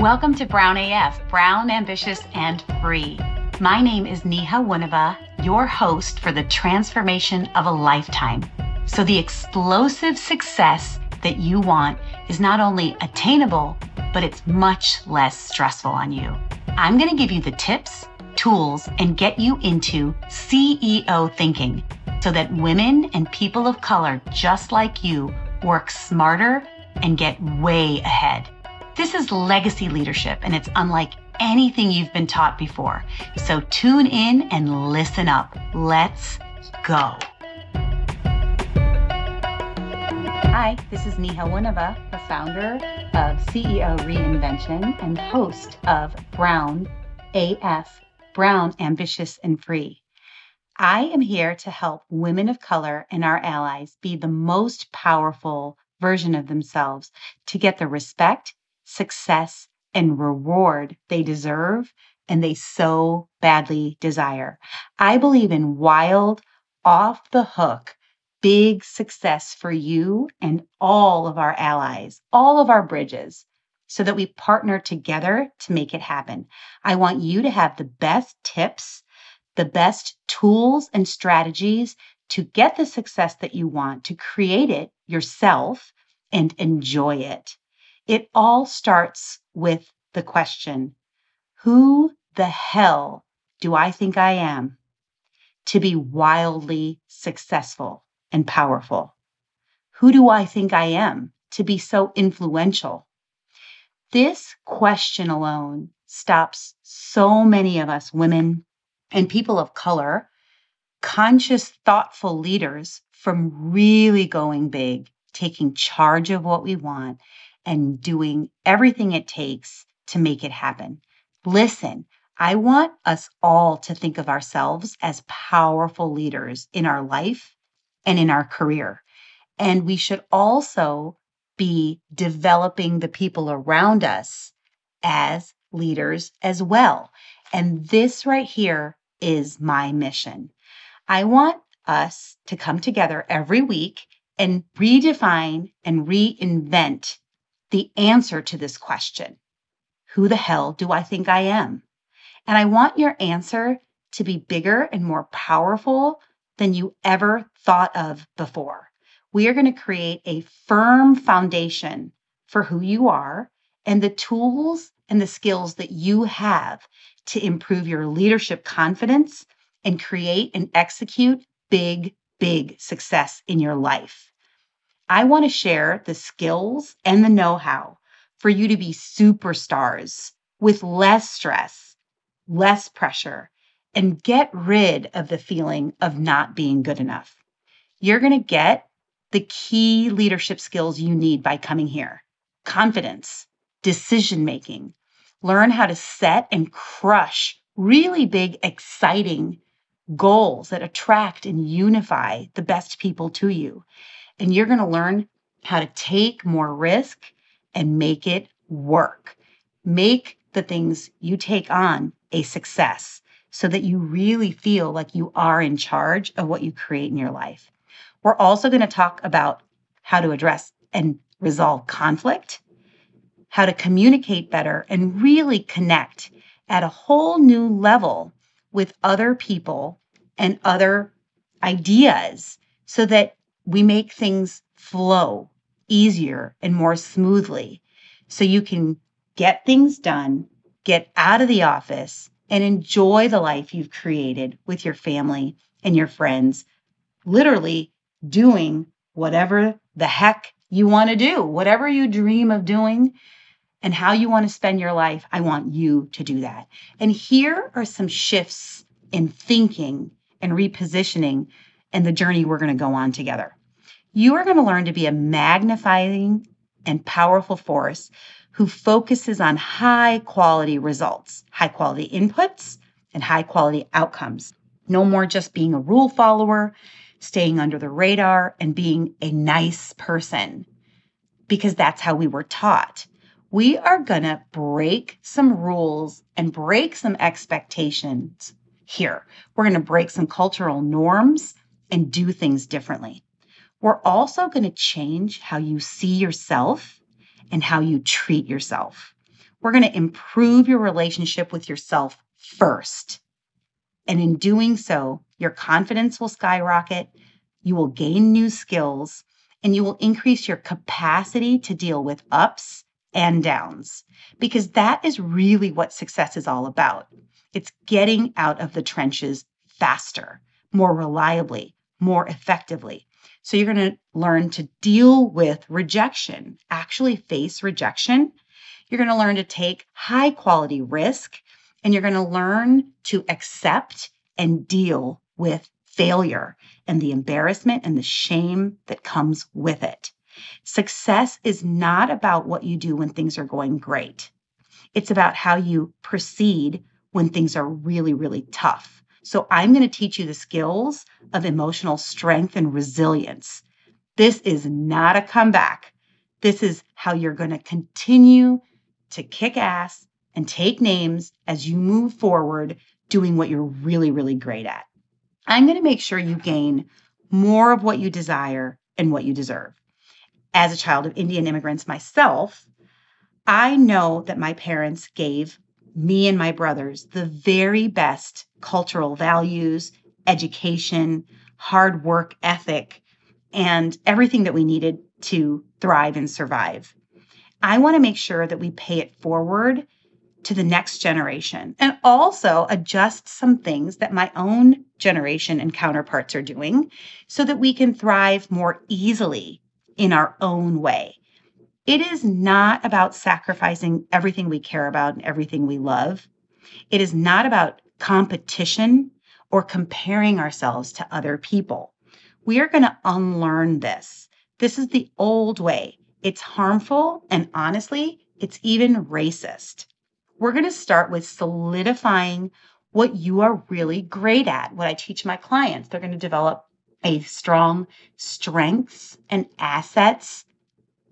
Welcome to Brown AF, Brown, Ambitious, and Free. My name is Neha Wunava, your host for the transformation of a lifetime. So the explosive success that you want is not only attainable, but it's much less stressful on you. I'm going to give you the tips, tools, and get you into CEO thinking so that women and people of color just like you work smarter and get way ahead. This is legacy leadership and it's unlike anything you've been taught before. So tune in and listen up. Let's go. Hi, this is Neha Wunava, the founder of CEO Reinvention and host of Brown AF, Brown Ambitious and Free. I am here to help women of color and our allies be the most powerful version of themselves to get the respect, success, and reward they deserve and they so badly desire. I believe in wild, off the hook, big success for you and all of our allies, all of our bridges, so that we partner together to make it happen. I want you to have the best tips, the best tools and strategies to get the success that you want, to create it yourself and enjoy it. It all starts with the question Who the hell do I think I am to be wildly successful and powerful? Who do I think I am to be so influential? This question alone stops so many of us women and people of color, conscious, thoughtful leaders from really going big, taking charge of what we want, and doing everything it takes to make it happen. Listen, I want us all to think of ourselves as powerful leaders in our life and in our career. And we should also be developing the people around us as leaders as well. And this right here is my mission. I want us to come together every week and redefine and reinvent the answer to this question Who the hell do I think I am? And I want your answer to be bigger and more powerful than you ever thought of before. We are going to create a firm foundation for who you are and the tools and the skills that you have to improve your leadership confidence and create and execute big, big success in your life. I want to share the skills and the know how for you to be superstars with less stress, less pressure, and get rid of the feeling of not being good enough. You're going to get the key leadership skills you need by coming here. Confidence, decision making, learn how to set and crush really big, exciting goals that attract and unify the best people to you and you're going to learn how to take more risk and make it work. Make the things you take on a success so that you really feel like you are in charge of what you create in your life. We're also going to talk about how to address and resolve conflict, how to communicate better and really connect at a whole new level with other people and other ideas so that we make things flow easier and more smoothly so you can get things done, get out of the office, and enjoy the life you've created with your family and your friends, literally doing whatever the heck you want to do, whatever you dream of doing and how you want to spend your life. I want you to do that. And here are some shifts in thinking and repositioning and the journey we're going to go on together. You are going to learn to be a magnifying and powerful force who focuses on high quality results, high quality inputs, and high quality outcomes. No more just being a rule follower, staying under the radar, and being a nice person, because that's how we were taught. We are going to break some rules and break some expectations here. We're going to break some cultural norms and do things differently. We're also going to change how you see yourself and how you treat yourself. We're going to improve your relationship with yourself first. And in doing so, your confidence will skyrocket, you will gain new skills, and you will increase your capacity to deal with ups and downs because that is really what success is all about. It's getting out of the trenches faster, more reliably, more effectively. So you're going to learn to deal with rejection, actually face rejection. You're going to learn to take high quality risk and you're going to learn to accept and deal with failure and the embarrassment and the shame that comes with it. Success is not about what you do when things are going great. It's about how you proceed when things are really, really tough. So I'm going to teach you the skills of emotional strength and resilience. This is not a comeback. This is how you're going to continue to kick ass and take names as you move forward doing what you're really, really great at. I'm going to make sure you gain more of what you desire and what you deserve. As a child of Indian immigrants myself, I know that my parents gave me and my brothers the very best cultural values, education, hard work ethic, and everything that we needed to thrive and survive. I want to make sure that we pay it forward to the next generation and also adjust some things that my own generation and counterparts are doing so that we can thrive more easily in our own way. It is not about sacrificing everything we care about and everything we love. It is not about competition or comparing ourselves to other people. We are going to unlearn this. This is the old way. It's harmful and honestly, it's even racist. We're going to start with solidifying what you are really great at. What I teach my clients, they're going to develop a strong strengths and assets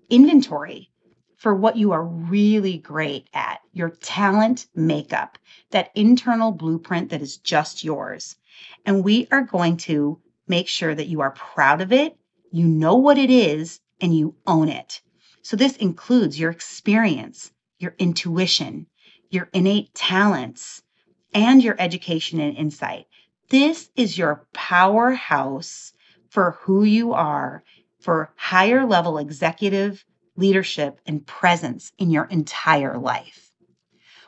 inventory for what you are really great at, your talent makeup, that internal blueprint that is just yours. And we are going to make sure that you are proud of it, you know what it is, and you own it. So this includes your experience, your intuition, your innate talents, and your education and insight. This is your powerhouse for who you are for higher level executive leadership and presence in your entire life.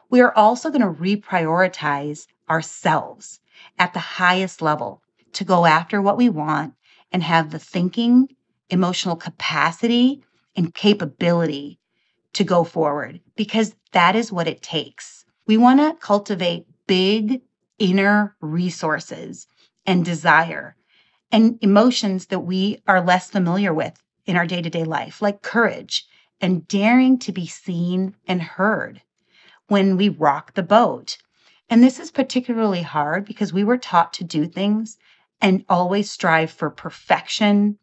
We are also going to reprioritize ourselves at the highest level to go after what we want and have the thinking, emotional capacity, and capability to go forward because that is what it takes. We want to cultivate big inner resources and desire and emotions that we are less familiar with in our day to day life, like courage and daring to be seen and heard when we rock the boat. And this is particularly hard because we were taught to do things and always strive for perfection.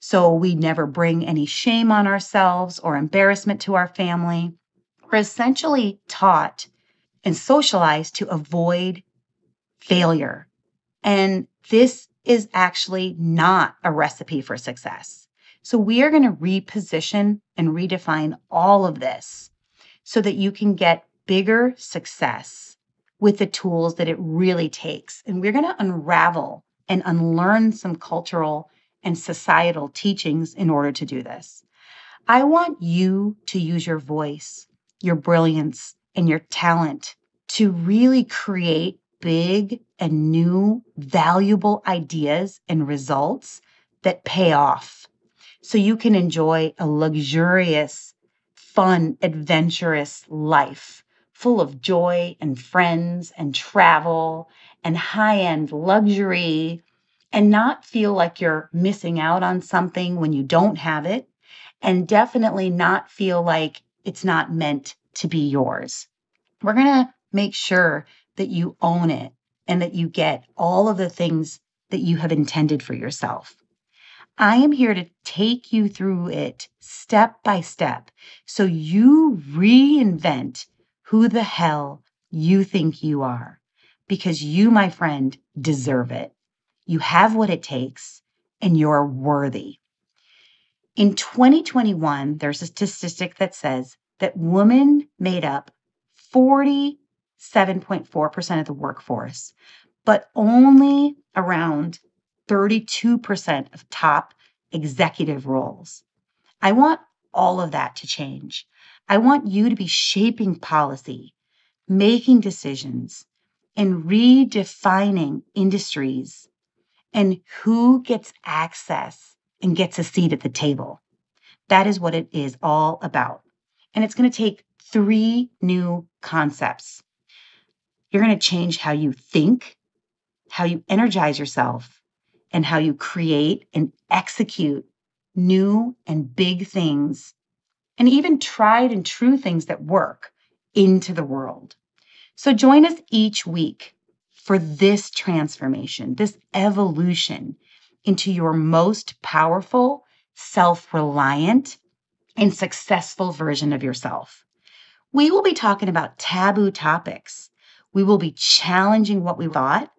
So we never bring any shame on ourselves or embarrassment to our family. We're essentially taught and socialized to avoid failure. And this is actually not a recipe for success. So we are going to reposition and redefine all of this so that you can get bigger success with the tools that it really takes. And we're going to unravel and unlearn some cultural and societal teachings in order to do this. I want you to use your voice, your brilliance, and your talent to really create big and new, valuable ideas and results that pay off. So you can enjoy a luxurious, fun, adventurous life full of joy and friends and travel and high end luxury and not feel like you're missing out on something when you don't have it. And definitely not feel like it's not meant to be yours. We're going to make sure that you own it and that you get all of the things that you have intended for yourself. I am here to take you through it step by step so you reinvent who the hell you think you are. Because you, my friend, deserve it. You have what it takes and you're worthy. In 2021, there's a statistic that says that women made up 47.4% of the workforce, but only around 32% of top executive roles. I want all of that to change. I want you to be shaping policy, making decisions, and redefining industries and who gets access and gets a seat at the table. That is what it is all about. And it's going to take three new concepts. You're going to change how you think, how you energize yourself, and how you create and execute new and big things, and even tried and true things that work into the world. So join us each week for this transformation, this evolution into your most powerful, self reliant, and successful version of yourself. We will be talking about taboo topics. We will be challenging what we thought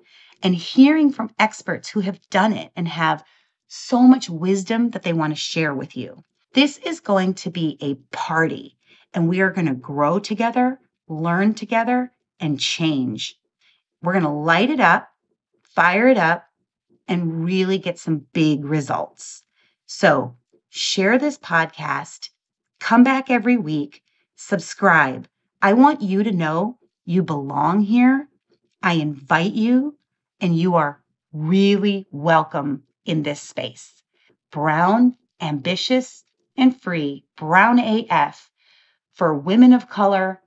and hearing from experts who have done it and have so much wisdom that they want to share with you. This is going to be a party, and we are going to grow together, learn together, and change. We're going to light it up, fire it up, and really get some big results. So, share this podcast, come back every week, subscribe. I want you to know you belong here. I invite you and you are really welcome in this space. Brown, ambitious, and free, Brown AF for women of color,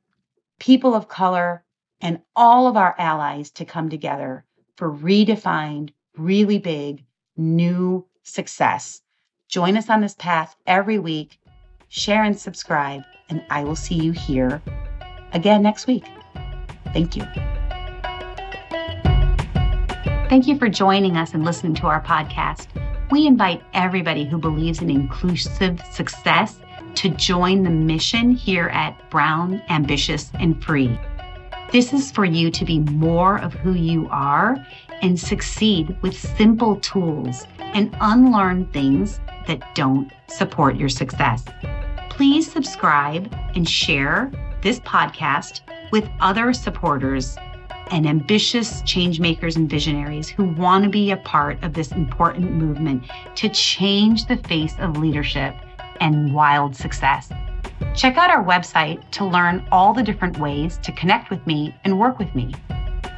people of color, and all of our allies to come together for redefined, really big, new success. Join us on this path every week. Share and subscribe, and I will see you here again next week. Thank you. Thank you for joining us and listening to our podcast. We invite everybody who believes in inclusive success to join the mission here at Brown, Ambitious, and Free. This is for you to be more of who you are and succeed with simple tools and unlearn things that don't support your success. Please subscribe and share this podcast with other supporters and ambitious change makers and visionaries who want to be a part of this important movement to change the face of leadership and wild success. Check out our website to learn all the different ways to connect with me and work with me.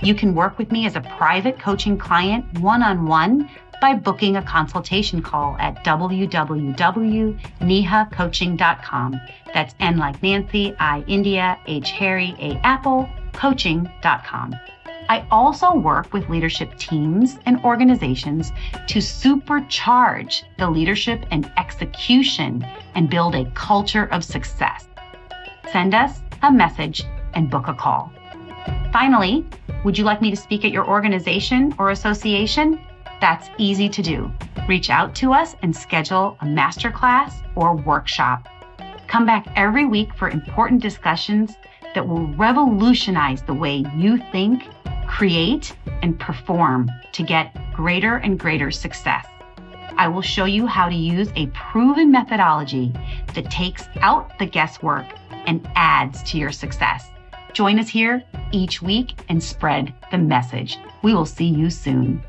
You can work with me as a private coaching client one on one by booking a consultation call at www.nehacoaching.com. That's N like Nancy, I India, H Harry, A Apple, coaching.com. I also work with leadership teams and organizations to supercharge the leadership and execution and build a culture of success. Send us a message and book a call. Finally, would you like me to speak at your organization or association? That's easy to do. Reach out to us and schedule a masterclass or workshop. Come back every week for important discussions that will revolutionize the way you think, create, and perform to get greater and greater success. I will show you how to use a proven methodology that takes out the guesswork and adds to your success. Join us here each week and spread the message. We will see you soon.